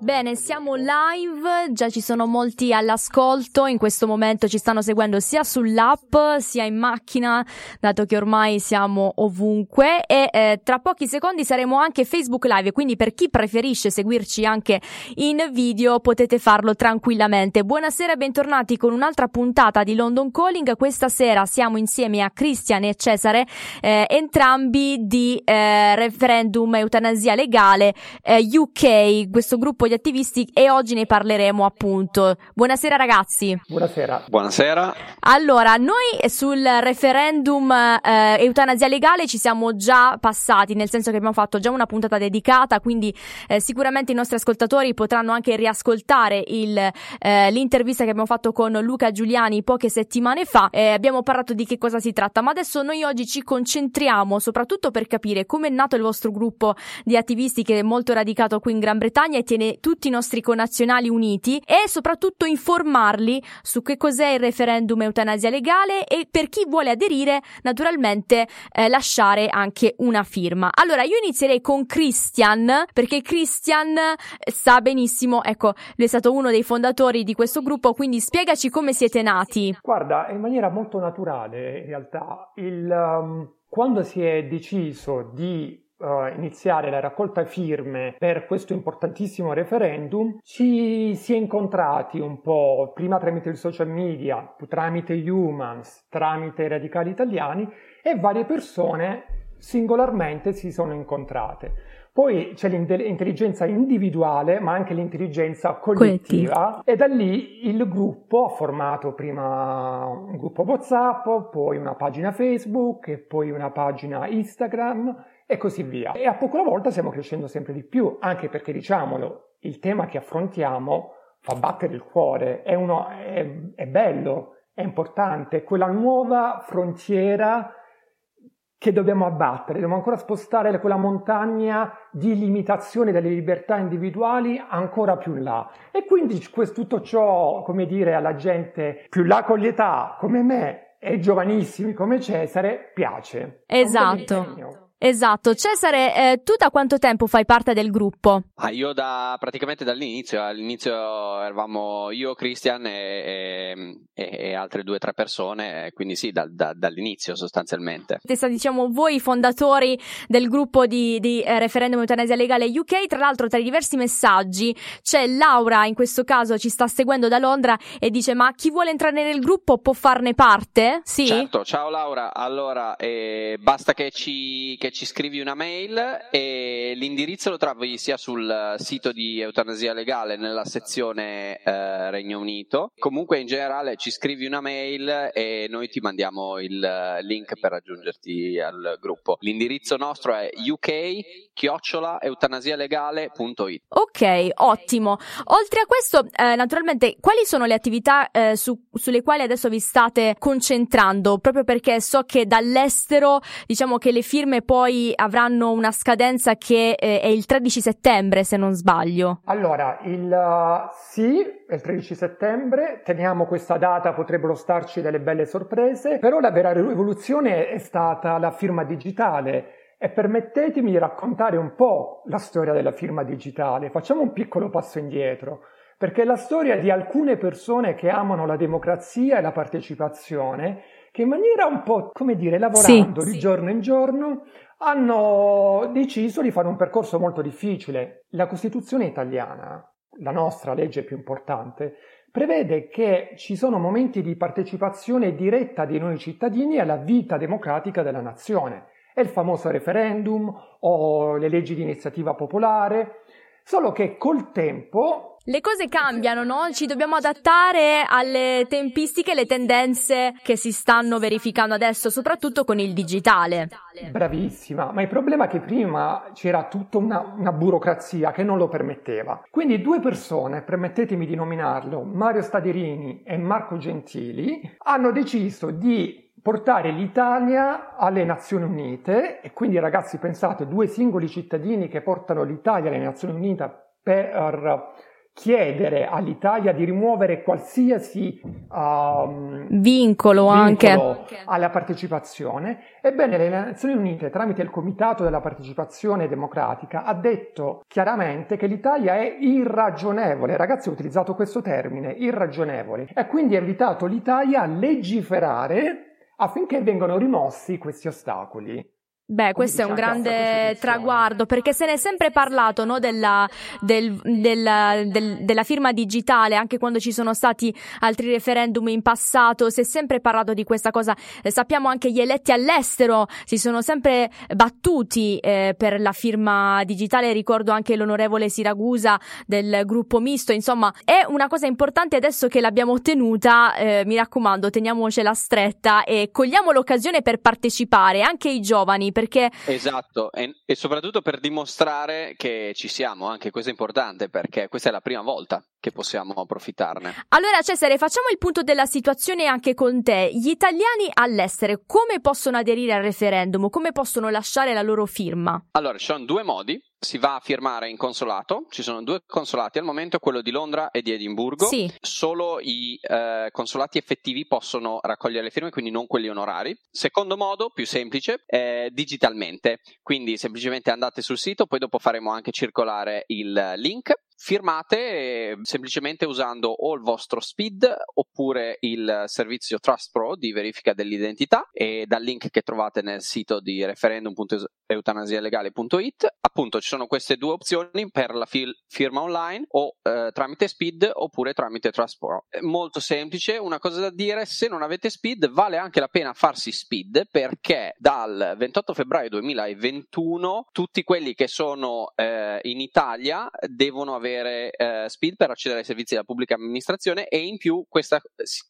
Bene, siamo live, già ci sono molti all'ascolto, in questo momento ci stanno seguendo sia sull'app sia in macchina, dato che ormai siamo ovunque. E eh, tra pochi secondi saremo anche Facebook Live, quindi per chi preferisce seguirci anche in video potete farlo tranquillamente. Buonasera e bentornati con un'altra puntata di London Calling, questa sera siamo insieme a Cristian e Cesare, eh, entrambi di eh, referendum eutanasia legale eh, UK, questo gruppo di attivisti e oggi ne parleremo appunto. Buonasera ragazzi. Buonasera. Buonasera. Allora, noi sul referendum eh, eutanasia legale ci siamo già passati, nel senso che abbiamo fatto già una puntata dedicata, quindi eh, sicuramente i nostri ascoltatori potranno anche riascoltare il, eh, l'intervista che abbiamo fatto con Luca Giuliani poche settimane fa. abbiamo parlato di che cosa si tratta, ma adesso noi oggi ci concentriamo soprattutto per capire come è nato il vostro gruppo di attivisti che è molto radicato qui in Gran Bretagna e tiene tutti i nostri connazionali uniti e soprattutto informarli su che cos'è il referendum eutanasia legale e per chi vuole aderire naturalmente eh, lasciare anche una firma. Allora io inizierei con Christian perché Christian eh, sa benissimo, ecco, lui è stato uno dei fondatori di questo gruppo, quindi spiegaci come siete nati. Guarda, in maniera molto naturale in realtà, il, um, quando si è deciso di uh, iniziare la raccolta firme per questo importantissimo referendum, ci si è incontrati un po' prima tramite il social media, tramite Humans, tramite i radicali italiani e varie persone singolarmente si sono incontrate. Poi c'è l'intelligenza individuale, ma anche l'intelligenza collettiva, e da lì il gruppo ha formato prima un gruppo WhatsApp, poi una pagina Facebook e poi una pagina Instagram e così via. E a poco alla volta stiamo crescendo sempre di più, anche perché diciamolo, il tema che affrontiamo fa battere il cuore, è, uno, è, è bello, è importante, quella nuova frontiera che dobbiamo abbattere, dobbiamo ancora spostare quella montagna di limitazione delle libertà individuali ancora più in là. E quindi tutto ciò, come dire, alla gente più là con l'età, come me, e giovanissimi come Cesare, piace. Esatto. Esatto. Cesare, eh, tu da quanto tempo fai parte del gruppo? Ah, io da praticamente dall'inizio. All'inizio eravamo io, Christian e, e, e altre due o tre persone, quindi sì, da, da, dall'inizio sostanzialmente. Siete diciamo voi fondatori del gruppo di, di eh, referendum eutanasia legale UK. Tra l'altro, tra i diversi messaggi c'è Laura, in questo caso ci sta seguendo da Londra e dice: Ma chi vuole entrare nel gruppo può farne parte? Sì. Certo, ciao Laura. Allora, eh, basta che ci. Che che ci scrivi una mail e l'indirizzo lo trovi sia sul sito di Eutanasia Legale nella sezione eh, Regno Unito. Comunque in generale ci scrivi una mail e noi ti mandiamo il link per raggiungerti al gruppo. L'indirizzo nostro è uk-eutanasialegale.it. Ok, ottimo. Oltre a questo, eh, naturalmente, quali sono le attività eh, su, sulle quali adesso vi state concentrando? Proprio perché so che dall'estero, diciamo che le firme poi poi avranno una scadenza che eh, è il 13 settembre, se non sbaglio. Allora, il uh, sì, è il 13 settembre, teniamo questa data, potrebbero starci delle belle sorprese, però la vera rivoluzione è stata la firma digitale. E permettetemi di raccontare un po' la storia della firma digitale. Facciamo un piccolo passo indietro, perché è la storia di alcune persone che amano la democrazia e la partecipazione, che in maniera un po', come dire, lavorando sì, di sì. giorno in giorno, hanno deciso di fare un percorso molto difficile. La Costituzione italiana, la nostra legge più importante, prevede che ci sono momenti di partecipazione diretta di noi cittadini alla vita democratica della nazione. È il famoso referendum o le leggi di iniziativa popolare, solo che col tempo le cose cambiano, no? Ci dobbiamo adattare alle tempistiche e alle tendenze che si stanno verificando adesso, soprattutto con il digitale. Bravissima, ma il problema è che prima c'era tutta una, una burocrazia che non lo permetteva. Quindi due persone, permettetemi di nominarlo, Mario Staderini e Marco Gentili, hanno deciso di portare l'Italia alle Nazioni Unite e quindi ragazzi pensate due singoli cittadini che portano l'Italia alle Nazioni Unite per chiedere all'Italia di rimuovere qualsiasi um, vincolo, vincolo anche alla partecipazione. Ebbene, le Nazioni Unite, tramite il Comitato della Partecipazione Democratica, ha detto chiaramente che l'Italia è irragionevole. Ragazzi, ho utilizzato questo termine, irragionevole, e quindi ha invitato l'Italia a legiferare affinché vengano rimossi questi ostacoli. Beh, questo è un grande traguardo perché se ne è sempre parlato no, della, del, della, del, della, firma digitale, anche quando ci sono stati altri referendum in passato, si è sempre parlato di questa cosa. Eh, sappiamo anche gli eletti all'estero si sono sempre battuti eh, per la firma digitale, ricordo anche l'onorevole Siragusa del gruppo misto, insomma è una cosa importante adesso che l'abbiamo ottenuta, eh, mi raccomando teniamocela stretta e cogliamo l'occasione per partecipare, anche i giovani perché... Esatto, e, e, soprattutto per dimostrare che ci siamo, anche questo è importante perché questa è la prima volta che possiamo approfittarne. Allora Cesare, facciamo il punto della situazione anche con te. Gli italiani all'estero come possono aderire al referendum? Come possono lasciare la loro firma? Allora, ci sono due modi si va a firmare in consolato, ci sono due consolati al momento, quello di Londra e di Edimburgo. Sì. Solo i eh, consolati effettivi possono raccogliere le firme, quindi non quelli onorari. Secondo modo, più semplice, eh, digitalmente. Quindi semplicemente andate sul sito, poi dopo faremo anche circolare il link firmate eh, semplicemente usando o il vostro SPID oppure il servizio Trust Pro di verifica dell'identità e dal link che trovate nel sito di referendum.eutanasialegale.it appunto ci sono queste due opzioni per la fil- firma online o eh, tramite SPID oppure tramite Trust Pro. È molto semplice. Una cosa da dire se non avete SPID vale anche la pena farsi SPID perché dal 28 febbraio 2021 tutti quelli che sono eh, in Italia devono avere avere eh, speed per accedere ai servizi della pubblica amministrazione e in più questa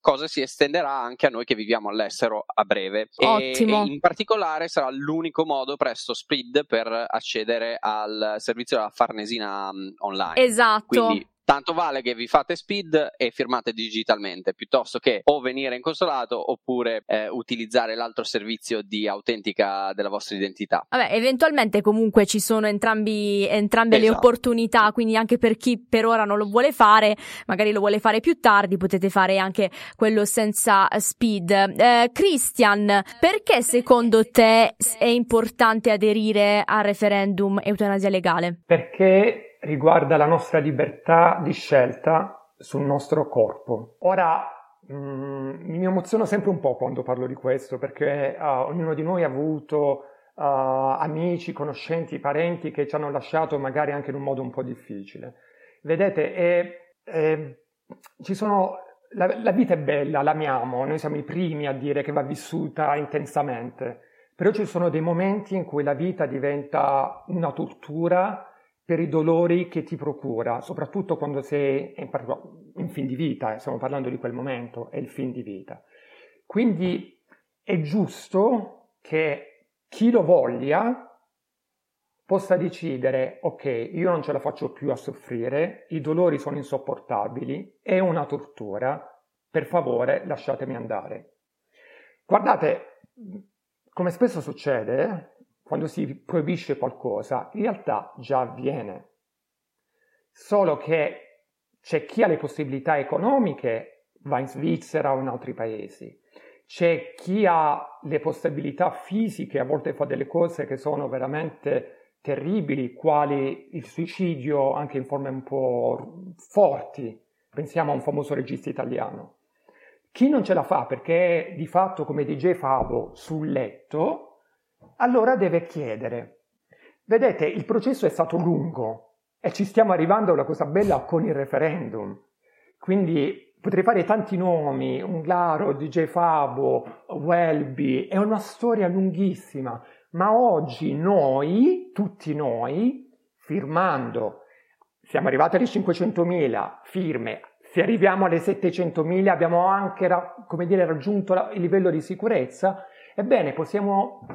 cosa si estenderà anche a noi che viviamo all'estero a breve. Ottimo. E, e in particolare sarà l'unico modo presto speed per accedere al servizio della Farnesina um, online. Esatto. Quindi tanto vale che vi fate speed e firmate digitalmente piuttosto che o venire in consolato oppure eh, utilizzare l'altro servizio di autentica della vostra identità. Vabbè, eventualmente comunque ci sono entrambi, entrambe esatto. le opportunità, quindi anche per chi per ora non lo vuole fare, magari lo vuole fare più tardi, potete fare anche quello senza speed. Eh, Christian, perché secondo te è importante aderire al referendum eutanasia legale? Perché riguarda la nostra libertà di scelta sul nostro corpo. Ora, mh, mm, mi emoziono sempre un po' quando parlo di questo perché uh, ognuno di noi ha avuto uh, amici, conoscenti, parenti che ci hanno lasciato magari anche in un modo un po' difficile. Vedete, è, è, sono, la, la vita è bella, l'amiamo, noi siamo i primi a dire che va vissuta intensamente, però ci sono dei momenti in cui la vita diventa una tortura per i dolori che ti procura, soprattutto quando sei in, in fin di vita, eh, stiamo parlando di quel momento, è il fin di vita. Quindi è giusto che chi lo voglia possa decidere, ok, io non ce la faccio più a soffrire, i dolori sono insopportabili, è una tortura, per favore lasciatemi andare. Guardate, come spesso succede, quando si proibisce qualcosa, in realtà già avviene. Solo che c'è chi ha le possibilità economiche, va in Svizzera o in altri paesi. C'è chi ha le possibilità fisiche, a volte fa delle cose che sono veramente terribili, quali il suicidio anche in forme un po' forti. Pensiamo a un famoso regista italiano. Chi non ce la fa perché di fatto come DJ Fabo sul letto, allora deve chiedere. Vedete, il processo è stato lungo e ci stiamo arrivando a una cosa bella con il referendum. Quindi potrei fare tanti nomi, Unglaro, DJ Fabo, Welby, è una storia lunghissima, ma oggi noi, tutti noi, firmando, siamo arrivati alle 500.000 firme, se arriviamo alle 700.000 abbiamo anche, dire, raggiunto il livello di sicurezza, ebbene possiamo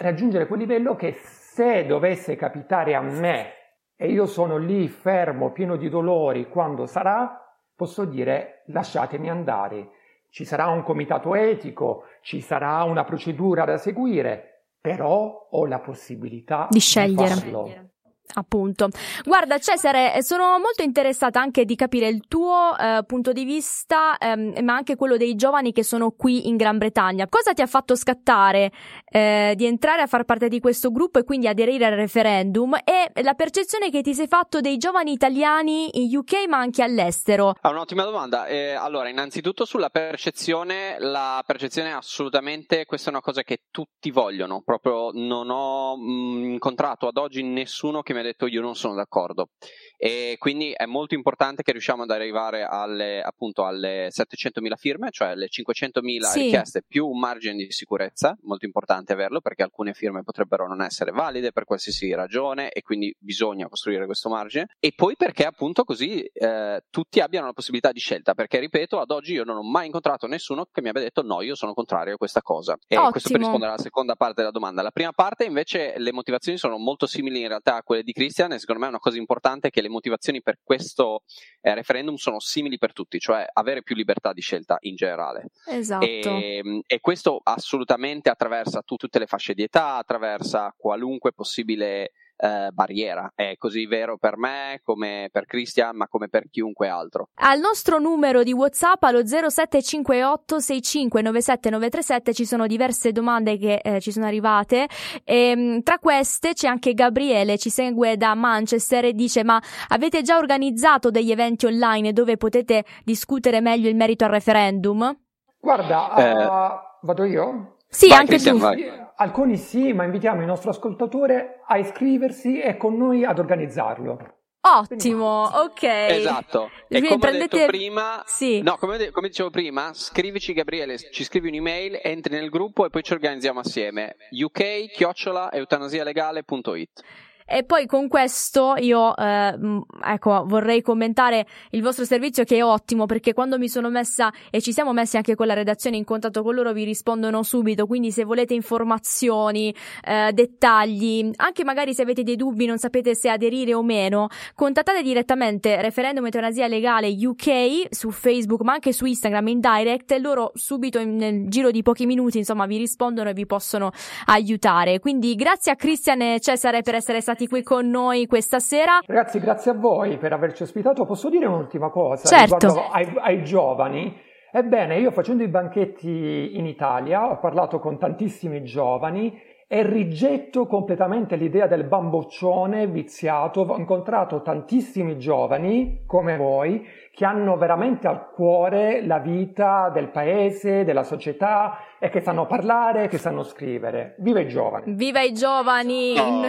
raggiungere quel livello che se dovesse capitare a me e io sono lì fermo, pieno di dolori, quando sarà, posso dire lasciatemi andare. Ci sarà un comitato etico, ci sarà una procedura da seguire, però ho la possibilità di scegliere. Di farlo. Appunto. Guarda Cesare, sono molto interessata anche di capire il tuo eh, punto di vista, ehm, ma anche quello dei giovani che sono qui in Gran Bretagna. Cosa ti ha fatto scattare eh, di entrare a far parte di questo gruppo e quindi aderire al referendum e la percezione che ti sei fatto dei giovani italiani in UK ma anche all'estero? È un'ottima domanda. Eh, allora, innanzitutto sulla percezione, la percezione è assolutamente, questa è una cosa che tutti vogliono, proprio non ho mh, mm, incontrato ad oggi nessuno che mi ha detto io non sono d'accordo e quindi è molto importante che riusciamo ad arrivare alle, appunto alle 700.000 firme, cioè alle 500.000 sì. richieste più un margine di sicurezza, molto importante averlo perché alcune firme potrebbero non essere valide per qualsiasi ragione e quindi bisogna costruire questo margine e poi perché appunto così eh, tutti abbiano la possibilità di scelta perché ripeto ad oggi io non ho mai incontrato nessuno che mi abbia detto no io sono contrario a questa cosa e Ottimo. questo per rispondere alla seconda parte della domanda la prima parte invece le motivazioni sono molto simili in realtà a quelle di Christian secondo me è una cosa importante che le motivazioni per questo eh, referendum sono simili per tutti, cioè avere più libertà di scelta in generale. Esatto. E, e questo assolutamente attraversa tu, tutte le fasce di età, attraversa qualunque possibile eh, barriera. È così vero per me come per Christian, ma come per chiunque altro. Al nostro numero di WhatsApp allo 0758 6597937 ci sono diverse domande che eh, ci sono arrivate. E, ehm, tra queste c'è anche Gabriele, ci segue da Manchester e dice: Ma avete già organizzato degli eventi online dove potete discutere meglio il merito al referendum? Guarda, eh, uh, vado io? Sì, vai, anche Christian, tu. Vai. Alcuni sì, ma invitiamo il nostro ascoltatore a iscriversi e con noi ad organizzarlo. Ottimo, ok. Esatto. E come prendete... detto prima, sì. no, come, come, dicevo prima, scrivici Gabriele, ci scrivi un'email, entri nel gruppo e poi ci organizziamo assieme. uk-eutanasialegale.it e poi con questo io, eh, ecco, vorrei commentare il vostro servizio che è ottimo perché quando mi sono messa e ci siamo messi anche con la redazione in contatto con loro vi rispondono subito. Quindi se volete informazioni, eh, dettagli, anche magari se avete dei dubbi, non sapete se aderire o meno, contattate direttamente Referendum Eutanasia Legale UK su Facebook ma anche su Instagram in direct e loro subito in, nel giro di pochi minuti insomma vi rispondono e vi possono aiutare. Quindi grazie a Cristian e Cesare per essere stati stati qui con noi questa sera. Ragazzi, grazie a voi per averci ospitato. Posso dire un'ultima cosa certo. ai, ai giovani? Ebbene, io facendo i banchetti in Italia ho parlato con tantissimi giovani e rigetto completamente l'idea del bamboccione viziato. Ho incontrato tantissimi giovani come voi che hanno veramente al cuore la vita del paese, della società e che sanno parlare, che sanno scrivere. Viva i giovani! Viva i giovani! Oh.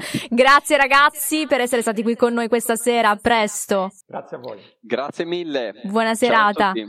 Grazie ragazzi per essere stati qui con noi questa sera. A presto. Grazie a voi. Grazie mille. Buona serata.